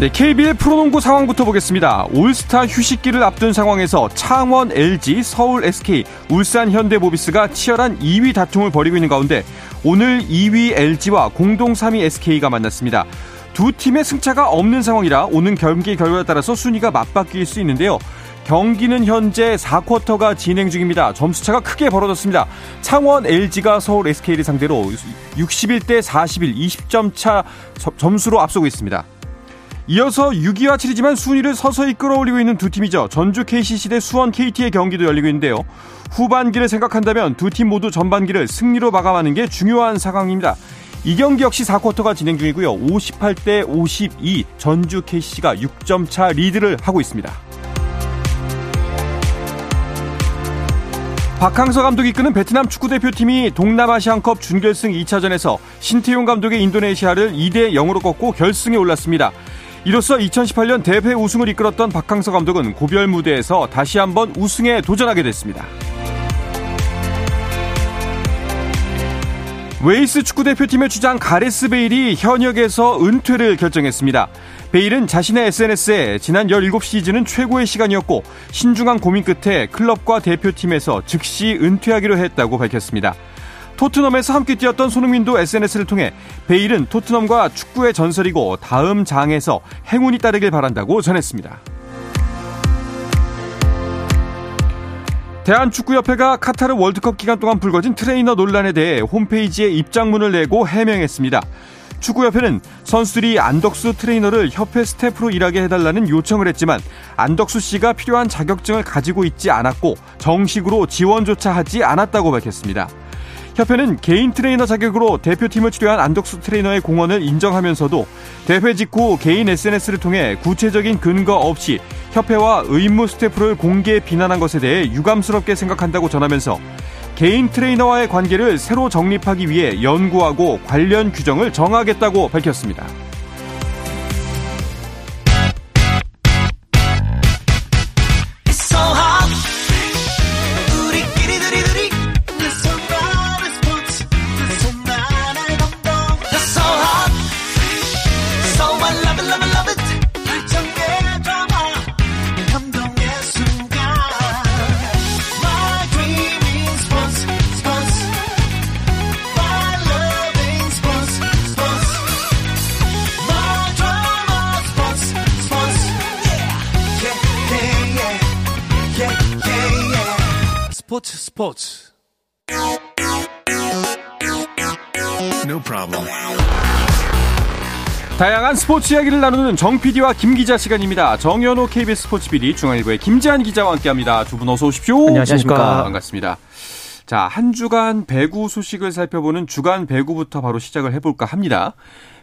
네, KBL 프로농구 상황부터 보겠습니다. 올스타 휴식기를 앞둔 상황에서 창원 LG, 서울 SK, 울산 현대모비스가 치열한 2위 다툼을 벌이고 있는 가운데 오늘 2위 LG와 공동 3위 SK가 만났습니다. 두 팀의 승차가 없는 상황이라 오는 경기 결과에 따라서 순위가 맞바뀔 수 있는데요. 경기는 현재 4쿼터가 진행 중입니다. 점수차가 크게 벌어졌습니다. 창원 LG가 서울 SK를 상대로 61대 41, 20점 차 점수로 앞서고 있습니다. 이어서 6위와 7위지만 순위를 서서히 끌어올리고 있는 두 팀이죠. 전주 KCC 대 수원 KT의 경기도 열리고 있는데요. 후반기를 생각한다면 두 팀 모두 전반기를 승리로 마감하는 게 중요한 상황입니다. 이 경기 역시 4쿼터가 진행 중이고요. 58대 52 전주 KCC가 6점 차 리드를 하고 있습니다. 박항서 감독이 이끄는 베트남 축구대표팀이 동남아시안컵 준결승 2차전에서 신태용 감독의 인도네시아를 2대 0으로 꺾고 결승에 올랐습니다. 이로써 2018년 대회 우승을 이끌었던 박항서 감독은 고별 무대에서 다시 한번 우승에 도전하게 됐습니다. 웨일스 축구대표팀의 주장 가레스 베일이 현역에서 은퇴를 결정했습니다. 베일은 자신의 SNS에 지난 17시즌은 최고의 시간이었고 신중한 고민 끝에 클럽과 대표팀에서 즉시 은퇴하기로 했다고 밝혔습니다. 토트넘에서 함께 뛰었던 손흥민도 SNS를 통해 베일은 토트넘과 축구의 전설이고 다음 장에서 행운이 따르길 바란다고 전했습니다. 대한축구협회가 카타르 월드컵 기간 동안 불거진 트레이너 논란에 대해 홈페이지에 입장문을 내고 해명했습니다. 축구협회는 선수들이 안덕수 트레이너를 협회 스태프로 일하게 해달라는 요청을 했지만 안덕수 씨가 필요한 자격증을 가지고 있지 않았고 정식으로 지원조차 하지 않았다고 밝혔습니다. 협회는 개인 트레이너 자격으로 대표팀을 치료한 안덕수 트레이너의 공헌을 인정하면서도 대회 직후 개인 SNS를 통해 구체적인 근거 없이 협회와 의무 스태프를 공개 비난한 것에 대해 유감스럽게 생각한다고 전하면서 개인 트레이너와의 관계를 새로 정립하기 위해 연구하고 관련 규정을 정하겠다고 밝혔습니다. 스포츠 No problem. 다양한 스포츠 이야기를 나누는 정 PD와 김 기자 시간입니다. 정현호 KBS 스포츠 PD, 중앙일보의 김재한 기자와 함께합니다. 두 분 어서 오십시오. 안녕하십니까. 반갑습니다. 자, 한 주간 배구 소식을 살펴보는 주간 배구부터 바로 시작을 해볼까 합니다.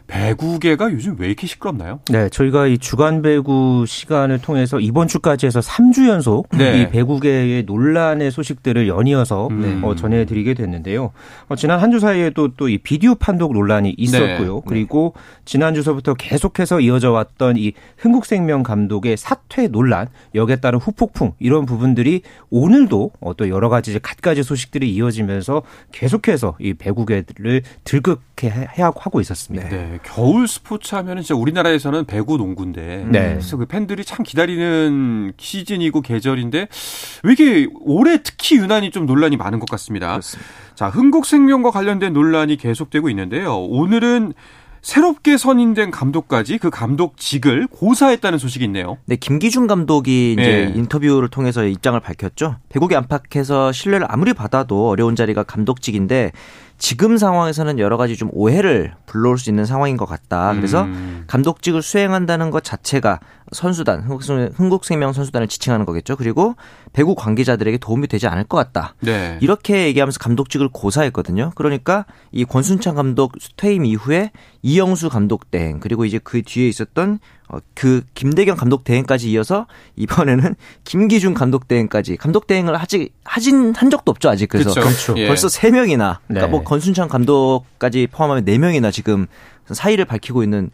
배구계가 요즘 왜 이렇게 시끄럽나요? 네, 저희가 이 주간 배구 시간을 통해서 이번 주까지 해서 3주 연속 네. 이 배구계의 논란의 소식들을 연이어서 음. 어, 전해드리게 됐는데요. 어, 지난 한 주 사이에도 또이 비디오 판독 논란이 있었고요. 네. 그리고 지난 주서부터 계속해서 이어져 왔던 이 흥국생명 감독의 사퇴 논란, 여기에 따른 후폭풍 이런 부분들이 오늘도 어, 또 여러 가지 갖가지 소식들이 이어지면서 계속해서 이 배구계를 들끓게 하고 있었습니다. 네. 겨울 스포츠 하면은 진짜 우리나라에서는 배구 농구인데 네. 그래서 그 팬들이 참 기다리는 시즌이고 계절인데 왜 이렇게 올해 특히 유난히 좀 논란이 많은 것 같습니다. 그렇습니다. 자, 흥국생명과 관련된 논란이 계속되고 있는데요. 오늘은 새롭게 선임된 감독까지 그 감독직을 고사했다는 소식이 있네요. 네, 김기중 감독이 이제 네. 인터뷰를 통해서 입장을 밝혔죠. 배국이 안팎에서 신뢰를 아무리 받아도 어려운 자리가 감독직인데 지금 상황에서는 여러 가지 좀 오해를 불러올 수 있는 상황인 것 같다. 그래서 음. 감독직을 수행한다는 것 자체가 선수단, 흥국생명 선수단을 지칭하는 거겠죠. 그리고 배구 관계자들에게 도움이 되지 않을 것 같다. 네. 이렇게 얘기하면서 감독직을 고사했거든요. 그러니까 이 권순찬 감독 퇴임 이후에 이영수 감독 땡 그리고 이제 그 뒤에 있었던 어, 그 김대경 감독 대행까지 이어서 이번에는 김기준 감독 대행까지 감독 대행을 하지 하진 한 적도 없죠 아직 그래서 그렇죠. 예. 벌써 세 명이나 그러니까 네. 뭐 건순창 감독까지 포함하면 네 명이나 지금 사의를 밝히고 있는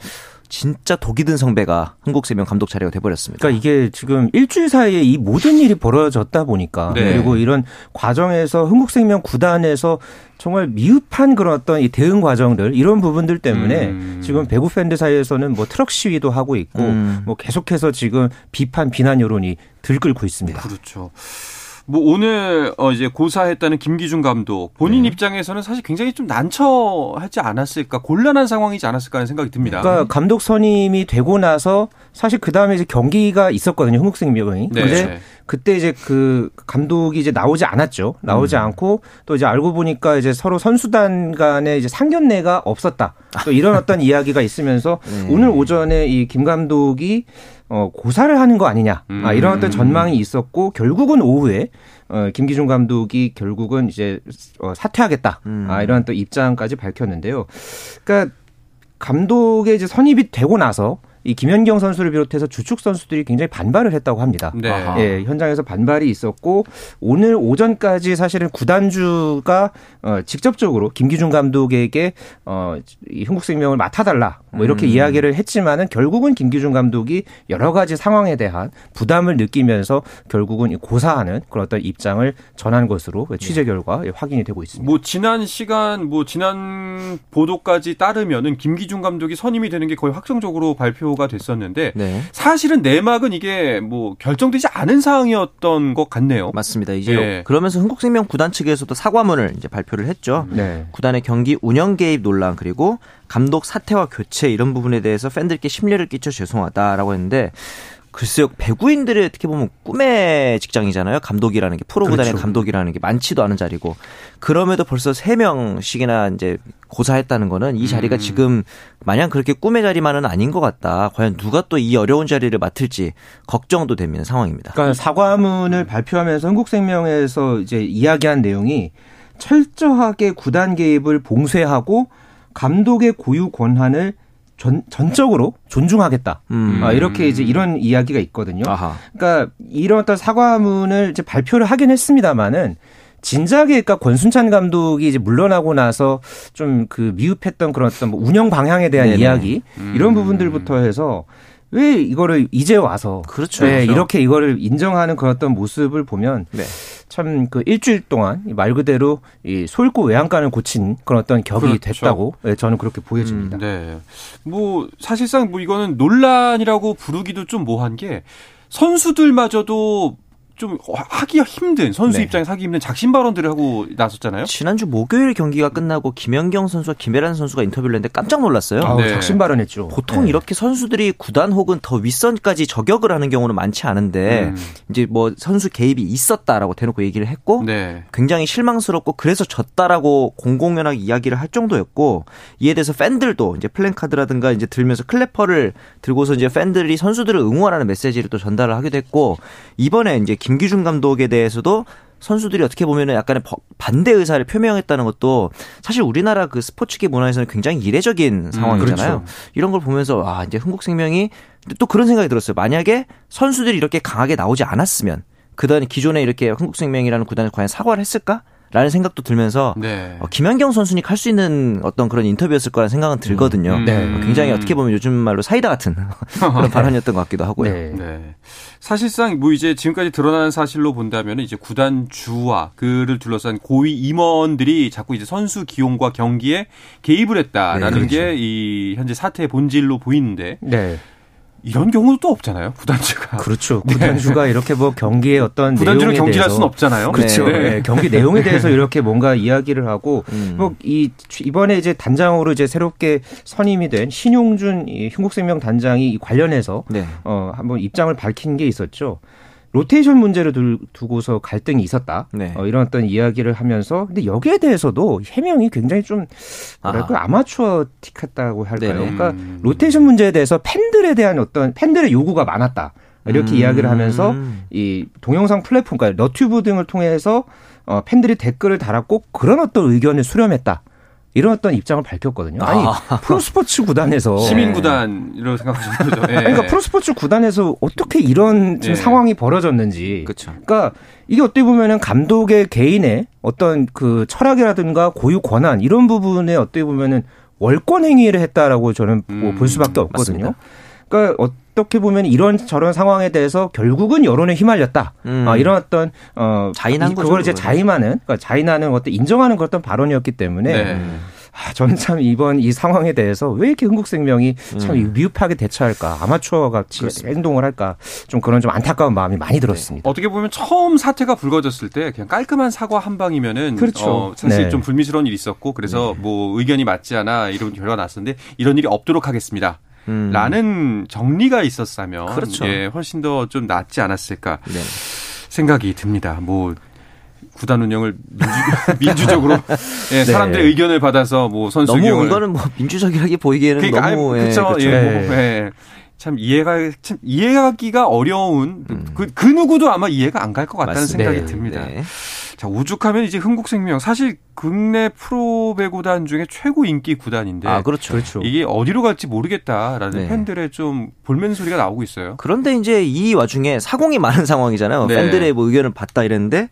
진짜 독이 든 성배가 한국생명 감독 자리가 돼버렸습니다. 그러니까 이게 지금 일주일 사이에 이 모든 일이 벌어졌다 보니까 네. 그리고 이런 과정에서 한국생명 구단에서 정말 미흡한 그런 어떤 이 대응 과정들 이런 부분들 때문에 음. 지금 배구 팬들 사이에서는 뭐 트럭 시위도 하고 있고 음. 뭐 계속해서 지금 비판 비난 여론이 들끓고 있습니다. 그렇죠. 뭐 오늘 어 이제 고사했다는 김기준 감독 본인 네. 입장에서는 사실 굉장히 좀 난처하지 않았을까 곤란한 상황이지 않았을까 하는 생각이 듭니다. 그러니까 감독 선임이 되고 나서 사실 그 다음에 이제 경기가 있었거든요 흥국생 명이. 네. 근데 그때 이제 그 감독이 이제 나오지 않았죠. 나오지 음. 않고 또 이제 알고 보니까 이제 서로 선수단 간에 이제 상견례가 없었다. 또 이런 어떤 이야기가 있으면서 네. 오늘 오전에 이 김 감독이 어, 고사를 하는 거 아니냐. 음. 아, 이런 어떤 전망이 있었고 결국은 오후에 어, 김기중 감독이 결국은 이제 어, 사퇴하겠다. 음. 아, 이런 또 입장까지 밝혔는데요. 그러니까 감독의 이제 선입이 되고 나서 이 김연경 선수를 비롯해서 주축 선수들이 굉장히 반발을 했다고 합니다. 네. 예, 현장에서 반발이 있었고 오늘 오전까지 사실은 구단주가 어, 직접적으로 김기중 감독에게 어, 이 흥국생명을 맡아달라 뭐 이렇게 음. 이야기를 했지만은 결국은 김기중 감독이 여러 가지 상황에 대한 부담을 느끼면서 결국은 고사하는 그런 어떤 입장을 전한 것으로 취재 결과 확인이 되고 있습니다. 뭐 지난 시간 뭐 지난 보도까지 따르면은 김기중 감독이 선임이 되는 게 거의 확정적으로 발표 발표가 됐었는데 네. 사실은 내막은 이게 뭐 결정되지 않은 사항이었던 것 같네요. 맞습니다. 이제 네. 그러면서 흥국생명 구단 측에서도 사과문을 이제 발표를 했죠. 네. 구단의 경기 운영 개입 논란 그리고 감독 사퇴와 교체 이런 부분에 대해서 팬들께 심려를 끼쳐 죄송하다라고 했는데 글쎄요, 배구인들의 어떻게 보면 꿈의 직장이잖아요. 감독이라는 게 프로구단의 그렇죠. 감독이라는 게 많지도 않은 자리고 그럼에도 벌써 세 명씩이나 이제 고사했다는 거는 이 자리가 음. 지금 마냥 그렇게 꿈의 자리만은 아닌 것 같다. 과연 누가 또 이 어려운 자리를 맡을지 걱정도 되는 상황입니다. 그러니까 사과문을 발표하면서 한국생명에서 이제 이야기한 내용이 철저하게 구단 개입을 봉쇄하고 감독의 고유 권한을 전, 전적으로 존중하겠다. 음. 아, 이렇게 이제 이런 이야기가 있거든요. 아하. 그러니까 이런 어떤 사과문을 이제 발표를 하긴 했습니다만은 진작에 그러니까 권순찬 감독이 이제 물러나고 나서 좀 그 미흡했던 그런 어떤 뭐 운영 방향에 대한 네네. 이야기 음. 이런 부분들부터 해서 왜 이거를 이제 와서 그렇죠. 네, 그렇죠. 이렇게 이거를 인정하는 그런 어떤 모습을 보면 네. 참 그 일주일 동안 말 그대로 이 소잃고 외양간을 고친 그런 어떤 격이 그렇죠. 됐다고 네, 저는 그렇게 보여집니다. 음, 네. 뭐 사실상 뭐 이거는 논란이라고 부르기도 좀 뭐한 게 선수들마저도 좀 하기가 힘든 선수 네. 입장에서 하기 힘든 작심 발언들을 하고 나섰잖아요. 지난주 목요일 경기가 끝나고 김연경 선수와 김혜란 선수가 인터뷰를 했는데 깜짝 놀랐어요. 아, 네. 작심 발언했죠. 보통 네. 이렇게 선수들이 구단 혹은 더 윗선까지 저격을 하는 경우는 많지 않은데 음. 이제 뭐 선수 개입이 있었다라고 대놓고 얘기를 했고 네. 굉장히 실망스럽고 그래서 졌다라고 공공연하게 이야기를 할 정도였고 이에 대해서 팬들도 이제 플랜카드라든가 이제 들면서 클래퍼를 들고서 이제 팬들이 선수들을 응원하는 메시지를 또 전달을 하기도 했고 이번에 이제 김기준 감독에 대해서도 선수들이 어떻게 보면 약간의 반대 의사를 표명했다는 것도 사실 우리나라 그 스포츠계 문화에서는 굉장히 이례적인 음, 상황이잖아요. 음, 그렇죠. 이런 걸 보면서 아 이제 흥국생명이 또 그런 생각이 들었어요. 만약에 선수들이 이렇게 강하게 나오지 않았으면 그다음에 기존에 이렇게 흥국생명이라는 구단에 과연 사과를 했을까? 라는 생각도 들면서 네. 어, 김연경 선수니 할수 있는 어떤 그런 인터뷰였을 거라는 생각은 들거든요. 음. 네. 어, 굉장히 어떻게 보면 요즘 말로 사이다 같은 그런 발언이었던 것 같기도 하고요. 네. 네. 사실상 뭐 이제 지금까지 드러나는 사실로 본다면 이제 구단 주와 그를 둘러싼 고위 임원들이 자꾸 이제 선수 기용과 경기에 개입을 했다라는 네, 그렇죠. 게이 현재 사태의 본질로 보이는데 네. 이런 경우도 또 없잖아요. 구단주가. 그렇죠. 네. 구단주가 네. 이렇게 뭐 경기의 어떤 구단주는 경기할 수는 없잖아요. 그렇죠. 네. 네. 경기 내용에 대해서 이렇게 뭔가 이야기를 하고 음. 뭐이 이번에 이제 단장으로 이제 새롭게 선임이 된 신용준 흥국생명 단장이 관련해서 네. 어 한번 입장을 밝힌 게 있었죠. 로테이션 문제를 두고서 갈등이 있었다. 네. 어, 이런 어떤 이야기를 하면서 근데 여기에 대해서도 해명이 굉장히 좀 뭐랄까 아. 아마추어틱했다고 할까요? 네 그러니까 음. 로테이션 문제에 대해서 팬들에 대한 어떤 팬들의 요구가 많았다. 이렇게 음. 이야기를 하면서 이 동영상 플랫폼, 그러니까 너튜브 등을 통해서 어, 팬들이 댓글을 달았고 그런 어떤 의견을 수렴했다. 이런 어떤 입장을 밝혔거든요. 아니 아. 프로스포츠 구단에서 시민 구단으로 생각하시는 거죠. 네. 그러니까 프로스포츠 구단에서 어떻게 이런 지금 네. 상황이 벌어졌는지. 그렇죠. 그러니까 이게 어떻게 보면은 감독의 개인의 어떤 그 철학이라든가 고유 권한 이런 부분에 어떻게 보면은 월권 행위를 했다라고 저는 뭐 음, 볼 수밖에 없거든요. 맞습니다. 그러니까 어떻게 보면 이런 저런 상황에 대해서 결국은 여론에 휘말렸다. 음. 아, 이런 어떤 어 자인한 그걸 이제 자임하는 그러니까 자인하는 어떤 인정하는 그런 발언이었기 때문에 네. 아, 저는 참 이번 이 상황에 대해서 왜 이렇게 흥국생명이 참 음. 미흡하게 대처할까 아마추어 같이 그렇습니다. 행동을 할까 좀 그런 좀 안타까운 마음이 많이 들었습니다. 네. 어떻게 보면 처음 사태가 불거졌을 때 그냥 깔끔한 사과 한 방이면은 그렇죠. 어, 사실 네. 좀 불미스러운 일이 있었고 그래서 네. 뭐 의견이 맞지 않아 이런 결과가 났었는데 이런 일이 없도록 하겠습니다. 음. 라는 정리가 있었다면 그렇죠. 예, 훨씬 더 좀 낫지 않았을까 네. 생각이 듭니다. 뭐 구단 운영을 민주, 적으로 예, 네. 사람들의 의견을 받아서 뭐 선수 너무 경을 이거는 뭐 민주적이라게 보이기에는 그러니까, 너무 아니, 그렇죠. 예, 예, 뭐, 예. 참 이해가 참 이해하기가 어려운 음. 그, 그 누구도 아마 이해가 안 갈 것 같다는 맞습니다. 생각이 네. 듭니다. 네. 자, 오죽하면 이제 흥국생명 사실 국내 프로 배 구단 중에 최고 인기 구단인데 아, 그렇죠. 그렇죠. 이게 어디로 갈지 모르겠다라는 네. 팬들의 좀 볼멘 소리가 나오고 있어요. 그런데 이제 이 와중에 사공이 많은 상황이잖아요. 네. 팬들의 뭐 의견을 받다 이랬는데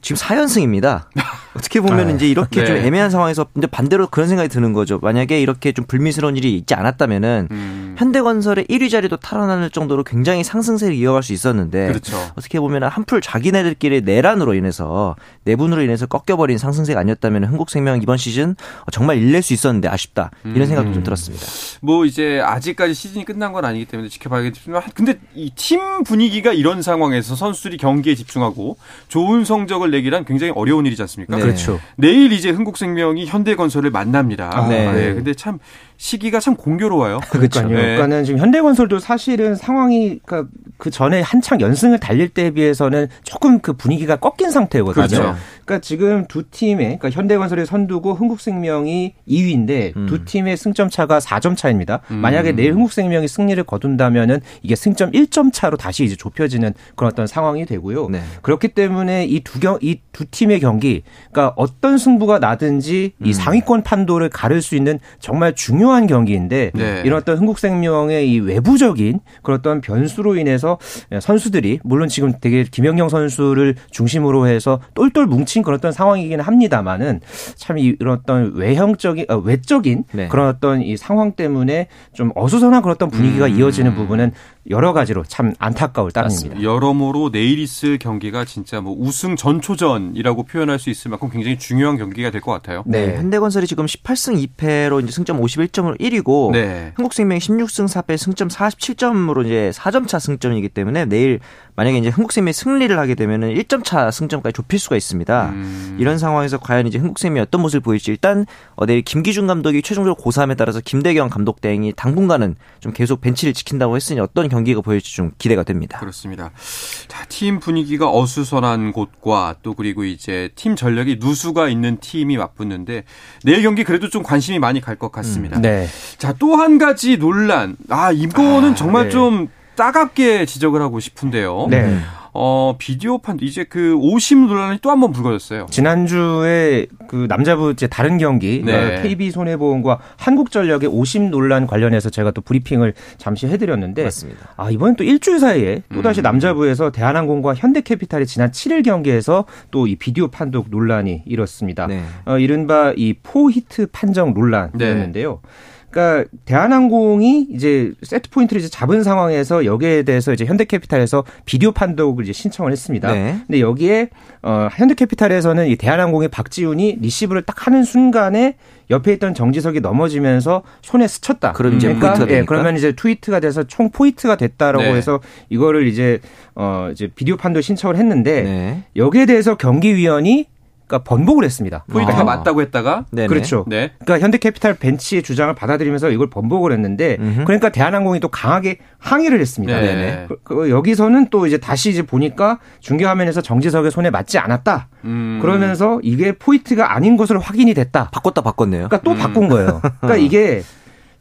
지금 4연승입니다. 어떻게 보면 아, 이제 이렇게 네. 좀 애매한 상황에서 근데 반대로 그런 생각이 드는 거죠. 만약에 이렇게 좀 불미스러운 일이 있지 않았다면은 음. 현대건설의 1위 자리도 탈환할 정도로 굉장히 상승세를 이어갈 수 있었는데 그렇죠. 어떻게 보면 한풀 자기네들끼리 내란으로 인해서 내분으로 인해서 꺾여버린 상승세가 아니었다면 흥국생명 이번 시즌 정말 일낼 수 있었는데 아쉽다 이런 생각도 음. 좀 들었습니다. 뭐 이제 아직까지 시즌이 끝난 건 아니기 때문에 지켜봐야겠지만 근데 이 팀 분위기가 이런 상황에서 선수들이 경기에 집중하고 좋은 성적을 내기란 굉장히 어려운 일이지 않습니까? 네. 그렇죠. 내일 이제 흥국생명이 현대건설을 만납니다. 아, 네. 네. 근데 참 시기가 참 공교로워요. 그러니까요. 네. 그러니까는 지금 현대건설도 사실은 상황이 그러니까 그 전에 한창 연승을 달릴 때에 비해서는 조금 그 분위기가 꺾인 상태거든요. 그렇죠. 그러니까 지금 두 팀의 그러니까 현대건설이 선두고 흥국생명이 2위인데 음. 두 팀의 승점 차가 4점 차입니다. 음. 만약에 내일 흥국생명이 승리를 거둔다면은 이게 승점 1점 차로 다시 이제 좁혀지는 그런 어떤 상황이 되고요. 네. 그렇기 때문에 이 두 경 이 두 팀의 경기 그러니까 어떤 승부가 나든지 이 음. 상위권 판도를 가를 수 있는 정말 중요 중요한 경기인데 네. 이런 어떤 흥국생명의 이 외부적인 그런 어떤 변수로 인해서 선수들이 물론 지금 되게 김연경 선수를 중심으로 해서 똘똘 뭉친 그런 어떤 상황이기는 합니다만은 참 이런 어떤 외형적인 어, 외적인 네. 그런 어떤 이 상황 때문에 좀 어수선한 그런 어떤 분위기가 음. 이어지는 부분은 여러 가지로 참 안타까울 따름입니다. 여러모로 내일 있을 경기가 진짜 뭐 우승 전초전이라고 표현할 수 있을 만큼 굉장히 중요한 경기가 될 것 같아요. 네. 네. 현대건설이 지금 18승 2패로 이제 승점 51점으로 1위고 네. 한국생명이 16승 4패 승점 47점으로 이제 4점 차 승점이기 때문에 내일 만약에 이제 흥국생명이 승리를 하게 되면은 1점 차 승점까지 좁힐 수가 있습니다. 음. 이런 상황에서 과연 이제 흥국생명이 어떤 모습을 보일지 일단 어, 내일 김기준 감독이 최종적으로 고사함에 따라서 김대경 감독 대행이 당분간은 좀 계속 벤치를 지킨다고 했으니 어떤 경기가 보일지 좀 기대가 됩니다. 그렇습니다. 자, 팀 분위기가 어수선한 곳과 또 그리고 이제 팀 전력이 누수가 있는 팀이 맞붙는데 내일 경기 그래도 좀 관심이 많이 갈 것 같습니다. 음, 네. 자, 또 한 가지 논란. 아, 이거는 아, 정말 네. 좀 따갑게 지적을 하고 싶은데요. 네. 어, 비디오 판 이제 그 오심 논란이 또 한 번 불거졌어요. 지난주에 그 남자부 이제 다른 경기 네. KB 손해보험과 한국전력의 오심 논란 관련해서 제가 또 브리핑을 잠시 해드렸는데 맞습니다. 아 이번 또 일주일 사이에 또 다시 음. 남자부에서 대한항공과 현대캐피탈의 지난 7일 경기에서 또 이 비디오 판독 논란이 일었습니다. 네. 어, 이른바 이 four hit 판정 논란이었는데요. 네. 그러니까 대한항공이 이제 세트 포인트를 이제 잡은 상황에서 여기에 대해서 이제 현대캐피탈에서 비디오 판독을 이제 신청을 했습니다. 네. 근데 여기에 어 현대캐피탈에서는 이 대한항공의 박지훈이 리시브를 딱 하는 순간에 옆에 있던 정지석이 넘어지면서 손에 스쳤다. 그럼 이제 그러니까 예, 그러면 이제 two hit가 돼서 총 four hit가 됐다라고 네. 해서 이거를 이제 어 이제 비디오 판독 신청을 했는데 네. 여기에 대해서 경기위원이 그러니까 번복을 했습니다. four hit가 아. 맞다고 했다가 네네. 그렇죠. 네. 그러니까 현대캐피탈 벤치의 주장을 받아들이면서 이걸 번복을 했는데 음흠. 그러니까 대한항공이 또 강하게 항의를 했습니다. 네네. 그, 그, 여기서는 또 이제 다시 이제 보니까 중계 화면에서 정지석의 손에 맞지 않았다. 음. 그러면서 이게 four hit가 아닌 것으로 확인이 됐다. 바꿨다 바꿨네요. 그러니까 또 음. 바꾼 거예요. 그러니까 이게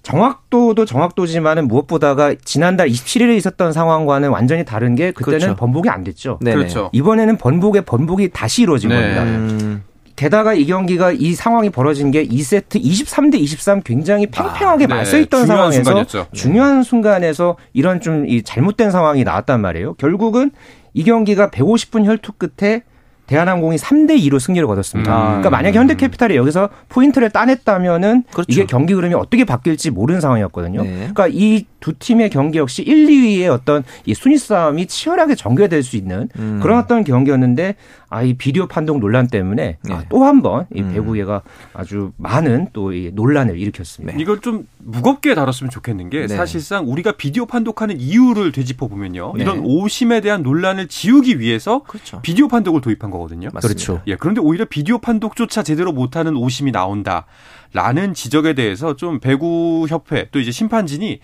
정확도도 정확도지만은 무엇보다가 지난달 27일에 있었던 상황과는 완전히 다른 게 그때는 그렇죠. 번복이 안 됐죠. 네네. 그렇죠. 이번에는 번복에 번복이 다시 이루어진 네. 겁니다. 음. 게다가 이 경기가 이 상황이 벌어진 게 2세트 23대 23 굉장히 팽팽하게 아, 네. 맞서 있던 상황에서 순간이었죠. 중요한 순간에서 이런 좀 이 잘못된 상황이 나왔단 말이에요. 결국은 이 경기가 150분 혈투 끝에 대한항공이 3대 2로 승리를 거뒀습니다. 음. 그러니까 만약에 현대캐피탈이 여기서 포인트를 따냈다면은 그렇죠. 이게 경기 흐름이 어떻게 바뀔지 모르는 상황이었거든요. 네. 그러니까 이 두 팀의 경기 역시 1, 2위의 어떤 이 순위 싸움이 치열하게 전개될 수 있는 음. 그런 어떤 경기였는데 아, 이 비디오 판독 논란 때문에 네. 아, 또한 번 이 배구계가 음. 아주 많은 또 이 논란을 일으켰습니다. 이걸 좀 무겁게 다뤘으면 좋겠는 게 네. 사실상 우리가 비디오 판독하는 이유를 되짚어 보면요. 네. 이런 오심에 대한 논란을 지우기 위해서 그렇죠. 비디오 판독을 도입한 거거든요. 맞습니다. 그렇죠. 예, 그런데 오히려 비디오 판독조차 제대로 못하는 오심이 나온다라는 지적에 대해서 좀 배구 협회 또 이제 심판진이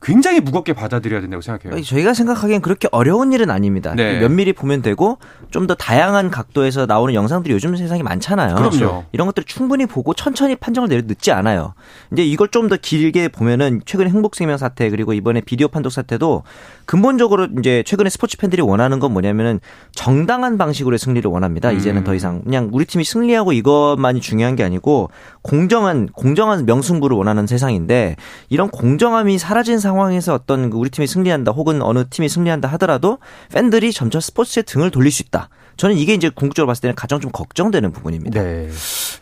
굉장히 무겁게 받아들여야 된다고 생각해요. 저희가 생각하기엔 그렇게 어려운 일은 아닙니다. 네. 면밀히 보면 되고 좀 더 다양한 각도에서 나오는 영상들이 요즘 세상에 많잖아요. 그렇죠. 이런 것들을 충분히 보고 천천히 판정을 내려 늦지 않아요. 이제 이걸 좀 더 길게 보면은 최근에 행복생명 사태 그리고 이번에 비디오 판독 사태도 근본적으로 이제 최근에 스포츠 팬들이 원하는 건 뭐냐면은 정당한 방식으로의 승리를 원합니다. 이제는 더 음. 이상 그냥 우리 팀이 승리하고 이것만이 중요한 게 아니고 공정한 공정한 명승부를 원하는 세상인데 이런 공정함이 사라진 상황에서 어떤 그 우리 팀이 승리한다 혹은 어느 팀이 승리한다 하더라도 팬들이 점차 스포츠에 등을 돌릴 수 있다. 저는 이게 이제 궁극적으로 봤을 때는 가장 좀 걱정되는 부분입니다. 네.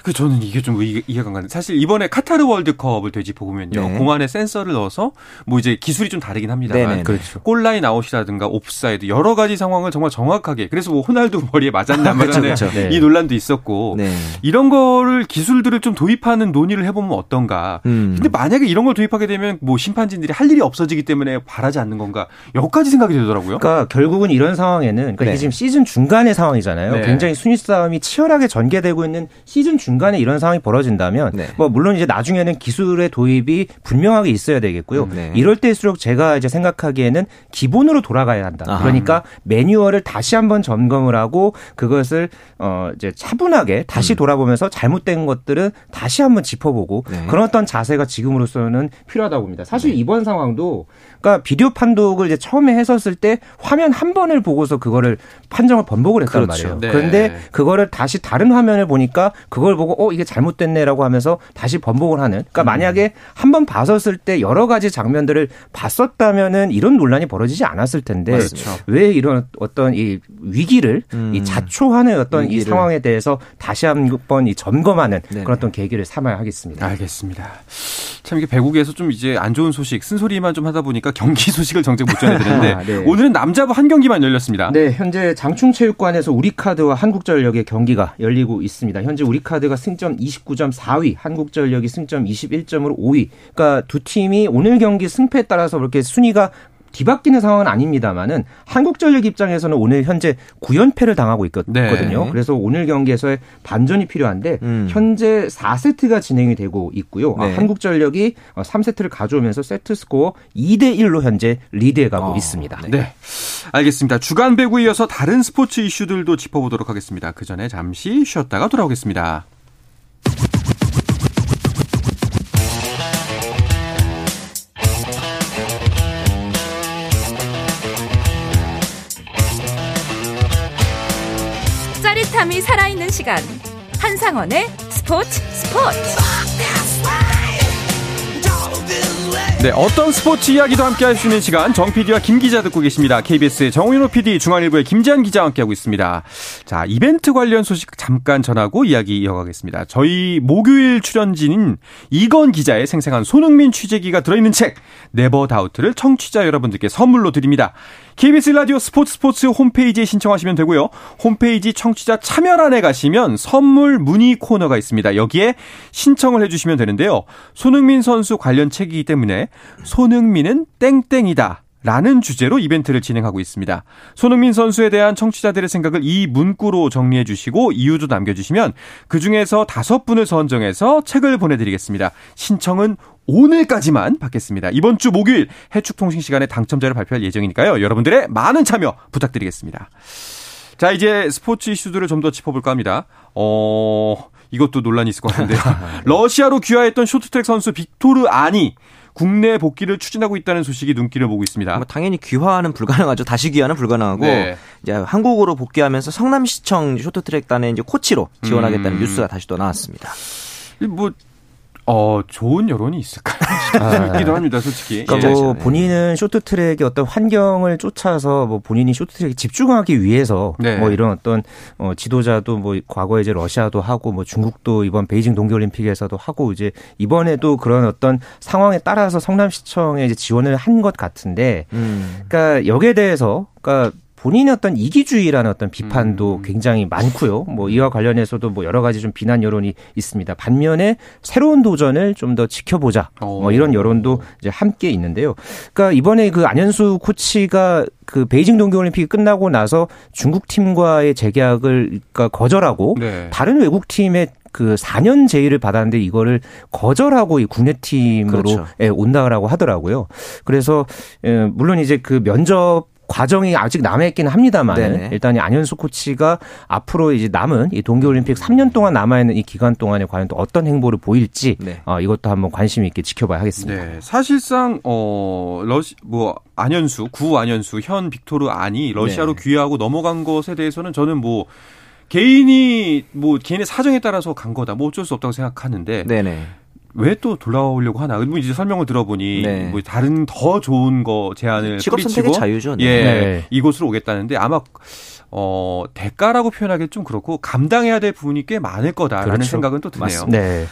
그 저는 이게 좀 이해가 안 가는. 사실 이번에 카타르 월드컵을 되짚어 보면요. 네. 공 안에 센서를 넣어서 뭐 이제 기술이 좀 다르긴 합니다만 네네. 그렇죠. 골라인 아웃이라든가 오프사이드 여러 가지 상황을 정말 정확하게 그래서 뭐 호날두 머리에 맞았나 말았네 그렇죠, 그렇죠. 네. 이 논란도 있었고 네. 이런 거를 기술들을 좀 도입하는 논의를 해보면 어떤가. 음. 근데 만약에 이런 걸 도입하게 되면 뭐 심판진들이 할 일이 없어지기 때문에 바라지 않는 건가. 여기까지 생각이 되더라고요. 그러니까 결국은 이런 상황에는 그러니까 이게 네. 지금 시즌 중간의 상황 상황이잖아요. 네. 굉장히 순위 싸움이 치열하게 전개되고 있는 시즌 중간에 이런 상황이 벌어진다면 네. 뭐 물론 이제 나중에는 기술의 도입이 분명하게 있어야 되겠고요. 음, 네. 이럴 때일수록 제가 이제 생각하기에는 기본으로 돌아가야 한다. 아하. 그러니까 매뉴얼을 다시 한번 점검을 하고 그것을 어 이제 차분하게 다시 음. 돌아보면서 잘못된 것들은 다시 한번 짚어보고 네. 그런 어떤 자세가 지금으로서는 필요하다고 봅니다. 사실 네. 이번 상황도 그러니까 비디오 판독을 이제 처음에 했었을 때 화면 한 번을 보고서 그거를 판정을 번복을 했단 그렇죠. 말이에요. 네. 그런데 그거를 다시 다른 화면을 보니까 그걸 보고 어 이게 잘못됐네라고 하면서 다시 번복을 하는. 그러니까 음. 만약에 한 번 봤었을 때 여러 가지 장면들을 봤었다면은 이런 논란이 벌어지지 않았을 텐데 그렇죠. 왜 이런 어떤 이 위기를 음. 이 자초하는 어떤 위기를. 이 상황에 대해서 다시 한번 이 점검하는 네 그런 어떤 계기를 삼아야 하겠습니다. 알겠습니다. 참 이게 배국에서 좀 이제 안 좋은 소식 쓴소리만 좀 하다 보니까 경기 소식을 정작 못 전해드렸는데 아, 네. 오늘은 남자부 한 경기만 열렸습니다. 네, 현재 장충체육관에서 우리카드와 한국전력의 경기가 열리고 있습니다. 현재 우리카드가 승점 29점 4위, 한국전력이 승점 21점으로 5위. 그러니까 두 팀이 오늘 경기 승패에 따라서 그렇게 순위가 뒤바뀌는 상황은 아닙니다만은 한국전력 입장에서는 오늘 현재 9연패를 당하고 있거든요. 네. 그래서 오늘 경기에서의 반전이 필요한데 음. 현재 4세트가 진행이 되고 있고요. 아, 네. 아, 한국전력이 3세트를 가져오면서 세트 스코어 2대 1로 현재 리드해 가고 어. 있습니다. 네. 알겠습니다. 주간 배구 이어서 다른 스포츠 이슈들도 짚어보도록 하겠습니다. 그 전에 잠시 쉬었다가 돌아오겠습니다. 살아있는 시간. 한상원의 스포츠 스포츠 네, 어떤 스포츠 이야기도 함께 할 수 있는 시간 정 PD와 김 기자 듣고 계십니다. KBS의 정윤호 PD, 중앙일보의 김지한 기자와 함께하고 있습니다. 자, 이벤트 관련 소식 잠깐 전하고 이야기 이어가겠습니다. 저희 목요일 출연진인 이건 기자의 생생한 손흥민 취재기가 들어있는 책 네버 다우트를 청취자 여러분들께 선물로 드립니다. KBS 라디오 스포츠 스포츠 홈페이지에 신청하시면 되고요. 홈페이지 청취자 참여란에 가시면 선물 문의 코너가 있습니다. 여기에 신청을 해주시면 되는데요. 손흥민 선수 관련 책이기 때문에 손흥민은 땡땡이다. 라는 주제로 이벤트를 진행하고 있습니다. 손흥민 선수에 대한 청취자들의 생각을 이 문구로 정리해 주시고 이유도 남겨주시면 그 중에서 다섯 분을 선정해서 책을 보내드리겠습니다. 신청은 오늘까지만 받겠습니다. 이번 주 목요일 해축통신 시간에 당첨자를 발표할 예정이니까요. 여러분들의 많은 참여 부탁드리겠습니다. 자, 이제 스포츠 이슈들을 좀 더 짚어볼까 합니다. 어, 이것도 논란이 있을 것 같은데요. 러시아로 귀화했던 쇼트트랙 선수 빅토르 아니 국내 복귀를 추진하고 있다는 소식이 눈길을 보고 있습니다. 뭐 당연히 귀화는 불가능하죠. 다시 귀화는 불가능하고 네. 이제 한국으로 복귀하면서 성남시청 쇼트트랙단의 이제 코치로 지원하겠다는 음. 뉴스가 다시 또 나왔습니다. 뭐 어, 좋은 여론이 있을까요? 싶기도 아. 합니다, 솔직히. 그러니까 뭐 네. 본인은 쇼트트랙의 어떤 환경을 쫓아서 뭐 본인이 쇼트트랙에 집중하기 위해서 네. 뭐 이런 어떤 어 지도자도 뭐 과거에 이제 러시아도 하고 뭐 중국도 이번 베이징 동계올림픽에서도 하고 이제 이번에도 그런 어떤 상황에 따라서 성남시청에 이제 지원을 한 것 같은데 음. 그러니까 여기에 대해서 그러니까 본인의 어떤 이기주의라는 어떤 비판도 음. 굉장히 많고요. 뭐 이와 관련해서도 뭐 여러 가지 좀 비난 여론이 있습니다. 반면에 새로운 도전을 좀 더 지켜보자. 뭐 이런 여론도 이제 함께 있는데요. 그러니까 이번에 그 안현수 코치가 그 베이징 동계올림픽이 끝나고 나서 중국 팀과의 재계약을 그러니까 거절하고 네. 다른 외국 팀의 그 4년 제의를 받았는데 이거를 거절하고 이 국내 팀으로 그렇죠. 예, 온다라고 하더라고요. 그래서 예, 물론 이제 그 면접 과정이 아직 남아 있기는 합니다만 일단 이 안현수 코치가 앞으로 이제 남은 이 동계올림픽 3년 동안 남아 있는 이 기간 동안에 과연 또 어떤 행보를 보일지 네. 어, 이것도 한번 관심 있게 지켜봐야 하겠습니다. 네. 사실상 어 러시 뭐 안현수 구 안현수 현 빅토르 안이 러시아로 네. 귀화하고 넘어간 것에 대해서는 저는 뭐 개인이 뭐 개인의 사정에 따라서 간 거다 뭐 어쩔 수 없다고 생각하는데 네네. 왜 또 돌아오려고 하나? 뭐 이제 설명을 들어보니 네. 뭐 다른 더 좋은 거 제안을 직업 선택의 자유죠. 네. 예, 네. 이곳으로 오겠다는데 아마 어 대가라고 표현하기 좀 그렇고 감당해야 될 부분이 꽤 많을 거다라는 그렇죠. 생각은 또 드네요. 맞습니다. 네.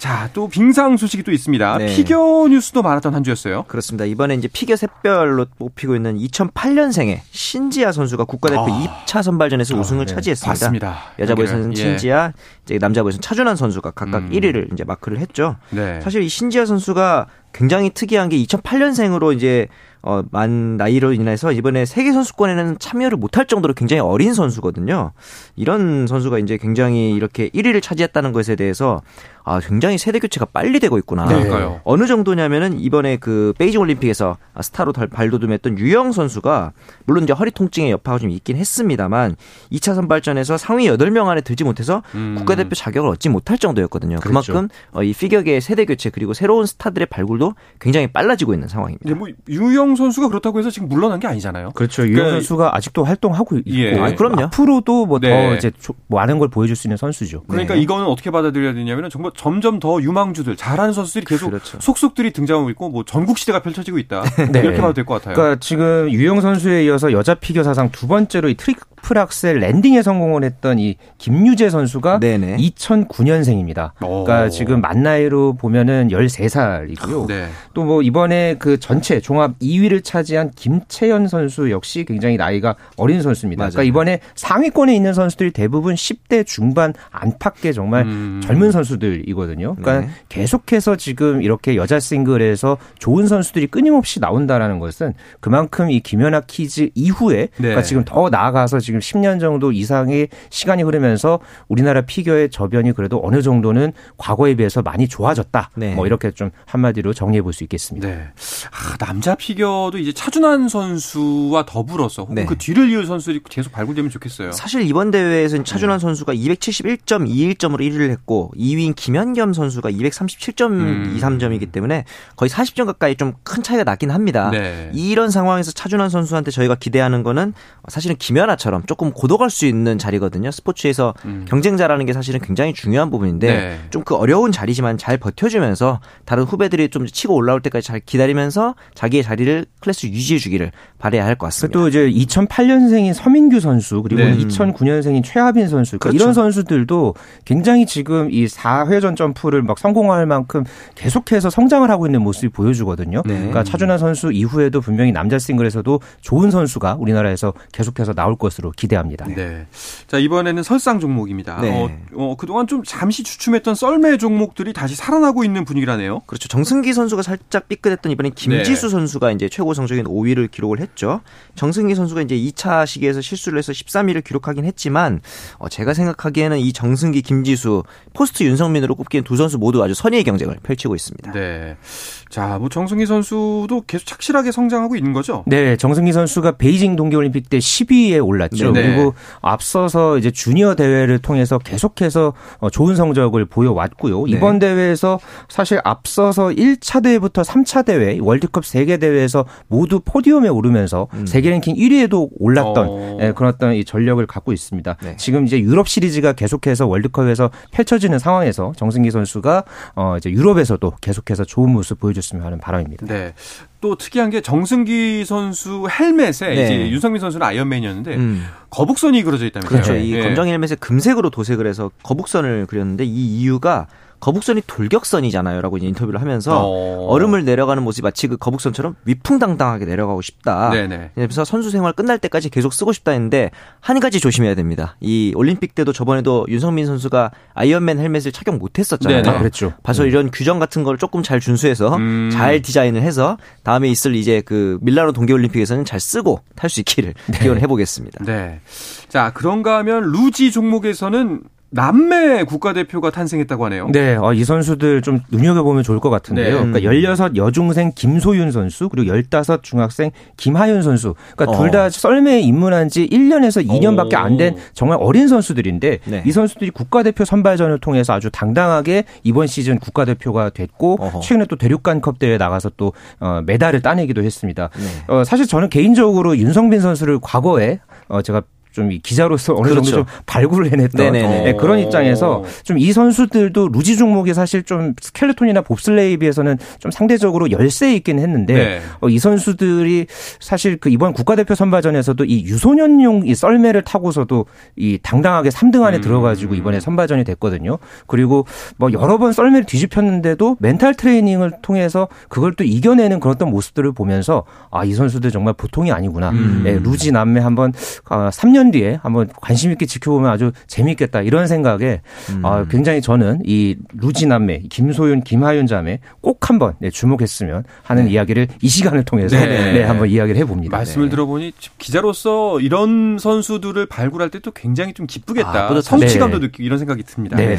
자, 또 빙상 소식이 또 있습니다. 네. 피겨 뉴스도 많았던 한 주였어요. 그렇습니다. 이번에 이제 피겨 샛별로 뽑히고 있는 2008년생의 신지아 선수가 국가대표 아. 2차 선발전에서 아, 우승을 네. 차지했습니다. 맞습니다. 여자부에서는 예. 신지아, 이제 남자부에서는 차준환 선수가 각각 음. 1위를 이제 마크를 했죠. 네. 사실 이 신지아 선수가 굉장히 특이한 게 2008년생으로 이제 어, 만 나이로 인해서 이번에 세계 선수권에는 참여를 못할 정도로 굉장히 어린 선수거든요. 이런 선수가 이제 굉장히 이렇게 1위를 차지했다는 것에 대해서 아, 굉장히 세대 교체가 빨리 되고 있구나. 네. 어느 정도냐면은 이번에 그 베이징 올림픽에서 스타로 발돋움했던 유영 선수가 물론 이제 허리 통증의 여파가 좀 있긴 했습니다만 2차 선발전에서 상위 8명 안에 들지 못해서 음. 국가대표 자격을 얻지 못할 정도였거든요. 그렇죠. 그만큼 어, 이 피겨계의 세대 교체 그리고 새로운 스타들의 발굴 도 굉장히 빨라지고 있는 상황입니다. 네, 뭐 유영 선수가 그렇다고 해서 지금 물러난 게 아니잖아요. 그렇죠. 유영 그러니까 선수가 아직도 활동하고 있고 예. 아, 그럼요. 앞으로도 뭐더 네. 이제 많은 걸 보여줄 수 있는 선수죠. 그러니까 네. 이거는 어떻게 받아들여야 되냐면은 정말 점점 더 유망주들 잘하는 선수들이 계속 그렇죠. 속속들이 등장하고 있고 뭐 전국 시대가 펼쳐지고 있다 네. 이렇게 봐도 될 것 같아요. 그러니까 지금 유영 선수에 이어서 여자 피겨 사상 두 번째로 이 트리플 악셀 landing에 성공을 했던 이 김유재 선수가 네네. 2009년생입니다. 그러니까 지금 만 나이로 보면은 13살이고요. 네. 또뭐 이번에 그 전체 종합 2위를 차지한 김채연 선수 역시 굉장히 나이가 어린 선수입니다. 그러니까 맞아요. 그러니까 이번에 상위권에 있는 선수들이 대부분 10대 중반 안팎의 정말 음. 젊은 선수들이거든요. 그러니까 네. 계속해서 지금 이렇게 여자 싱글에서 좋은 선수들이 끊임없이 나온다라는 것은 그만큼 이 김연아 kids 이후에 네. 그러니까 지금 더 나아가서 지금 10년 정도 이상의 시간이 흐르면서 우리나라 피겨의 저변이 그래도 어느 정도는 과거에 비해서 많이 좋아졌다. 네. 뭐 이렇게 좀 한마디로 정리해 볼 수 있겠습니다. 네. 아, 남자 피겨도 이제 차준환 선수와 더불어서 혹은 네. 그 뒤를 이을 선수들이 계속 발굴되면 좋겠어요. 사실 이번 대회에서는 차준환 네. 선수가 271.21점으로 1위를 했고 2위인 김현겸 선수가 237.23점이기 음. 때문에 거의 40점 가까이 좀 큰 차이가 나긴 합니다. 네. 이런 상황에서 차준환 선수한테 저희가 기대하는 거는 사실은 김연아처럼 조금 고독할 수 있는 자리거든요. 스포츠에서 음. 경쟁자라는 게 사실은 굉장히 중요한 부분인데 네. 좀그 어려운 자리지만 잘 버텨주면서 다른 후배들이 좀 치고 올라올 때까지 잘 기다리면서 자기의 자리를 클래스 유지해 주기를 바래야 할 것 같습니다. 또 이제 2008년생인 서민규 선수 그리고 네. 2009년생인 최하빈 선수 그러니까 그렇죠. 이런 선수들도 굉장히 지금 이 4회전 점프를 막 성공할 만큼 계속해서 성장을 하고 있는 모습이 보여주거든요. 네. 그러니까 차준하 선수 이후에도 분명히 남자 싱글에서도 좋은 선수가 우리나라에서 계속해서 나올 것으로 기대합니다. 네. 자 이번에는 설상 종목입니다. 네. 어, 어, 그동안 좀 잠시 주춤했던 썰매 종목들이 다시 살아나고 있는 분위기라네요. 그렇죠. 정승기 선 수가 살짝 삐끗했던 이번엔 김지수 네. 선수가 이제 최고 성적인 5위를 기록을 했죠. 정승기 선수가 이제 2차 시기에서 실수를 해서 13위를 기록하긴 했지만 어, 제가 생각하기에는 이 정승기, 김지수 포스트 윤성민으로 꼽기엔 두 선수 모두 아주 선의의 경쟁을 펼치고 있습니다. 네. 자, 뭐 정승기 선수도 계속 착실하게 성장하고 있는 거죠? 네, 정승기 선수가 베이징 동계올림픽 때 10위에 올랐죠. 그렇죠. 네. 그리고 앞서서 이제 주니어 대회를 통해서 계속해서 어, 좋은 성적을 보여왔고요. 네. 이번 대회에서 사실 앞서서 1차 대회부터 3차 대회 월드컵 세계 대회에서 모두 포디움에 오르면서 음. 세계 랭킹 1위에도 올랐던 어. 예, 그런 어떤 이 전력을 갖고 있습니다. 네. 지금 이제 유럽 시리즈가 계속해서 월드컵에서 펼쳐지는 상황에서 정승기 선수가 어 이제 유럽에서도 계속해서 좋은 모습 보여 줬으면 하는 바람입니다. 네. 또 특이한 게 정승기 선수 헬멧에 네. 이제 윤성빈 선수는 아이언맨이었는데 음. 거북선이 그려져 있다면서요. 그렇죠. 이 네. 검정 헬멧에 금색으로 도색을 해서 거북선을 그렸는데 이 이유가 거북선이 돌격선이잖아요라고 이제 인터뷰를 하면서 어. 얼음을 내려가는 모습이 마치 그 거북선처럼 위풍당당하게 내려가고 싶다. 네네. 그래서 선수 생활 끝날 때까지 계속 쓰고 싶다 했는데 한 가지 조심해야 됩니다. 이 올림픽 때도 저번에도 윤성빈 선수가 아이언맨 헬멧을 착용 못 했었잖아요. 네네. 그랬죠. 봐서 음. 이런 규정 같은 걸 조금 잘 준수해서 음. 잘 디자인을 해서 다음에 있을 이제 그 밀라노 동계 올림픽에서는 잘 쓰고 탈 수 있기를 네. 기원해 보겠습니다. 네. 자 그런가 하면 루지 종목에서는 남매 국가대표가 탄생했다고 하네요. 네, 어, 이 선수들 좀 눈여겨보면 좋을 것 같은데요. 네. 그러니까 16 여중생 김소윤 선수, 그리고 15 중학생 김하윤 선수. 그러니까 어. 둘다 썰매에 입문한 지 1년에서 2년밖에 안 된 정말 어린 선수들인데 네. 이 선수들이 국가대표 선발전을 통해서 아주 당당하게 이번 시즌 국가대표가 됐고 어허. 최근에 또 대륙간컵 대회에 나가서 또 어, 메달을 따내기도 했습니다. 네. 어, 사실 저는 개인적으로 윤성빈 선수를 과거에 어, 제가 좀 기자로서 어느 그렇죠. 정도 좀 발굴을 해냈던 네, 그런 입장에서 좀 이 선수들도 루지 종목이 사실 좀 스켈레톤이나 봅슬레이에 비해서는 좀 상대적으로 열세 있긴 했는데 네. 어, 이 선수들이 사실 그 이번 국가대표 선발전에서도 이 유소년용 이 썰매를 타고서도 이 당당하게 3등 안에 음. 들어가지고 이번에 선발전이 됐거든요. 그리고 뭐 여러 번 썰매를 뒤집혔는데도 멘탈 트레이닝을 통해서 그걸 또 이겨내는 그런 어떤 모습들을 보면서 아 이 선수들 정말 보통이 아니구나. 음. 네, 루지 남매 한번 3년 아, 10년 뒤에 한번 관심 있게 지켜보면 아주 재미있겠다 이런 생각에 음. 아, 굉장히 저는 이 루지 남매, 김소윤, 김하윤 자매 꼭 한번 네, 주목했으면 하는 네. 이야기를 이 시간을 통해서 네. 네, 한번 이야기를 해봅니다. 말씀을 네. 들어보니 기자로서 이런 선수들을 발굴할 때 또 굉장히 좀 기쁘겠다. 아, 성취감도 네. 느끼고 이런 생각이 듭니다. 네.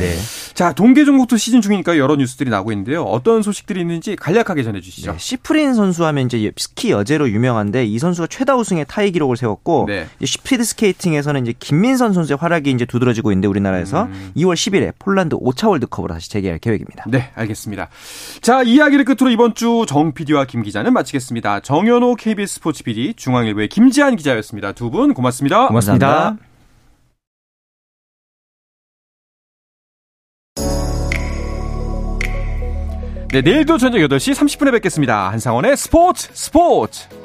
자 동계 종목도 시즌 중이니까 여러 뉴스들이 나오고 있는데요. 어떤 소식들이 있는지 간략하게 전해주시죠. 시프린 선수 하면 이제 스키 여제로 유명한데 이 선수가 최다 우승의 타이 기록을 세웠고 스피드 스케이트 스케이팅에서는 이제 김민선 선수의 활약이 이제 두드러지고 있는데 우리나라에서 음. 2월 10일에 폴란드 5차 월드컵으로 다시 재개할 계획입니다. 네, 알겠습니다. 자, 이야기를 끝으로 이번 주 정 PD와 김 기자는 마치겠습니다. 정현호 KBS 스포츠 PD, 중앙일보의 김지한 기자였습니다. 두 분 고맙습니다. 고맙습니다. 감사합니다. 네, 내일도 저녁 8시 30분에 뵙겠습니다. 한상원의 스포츠 스포츠!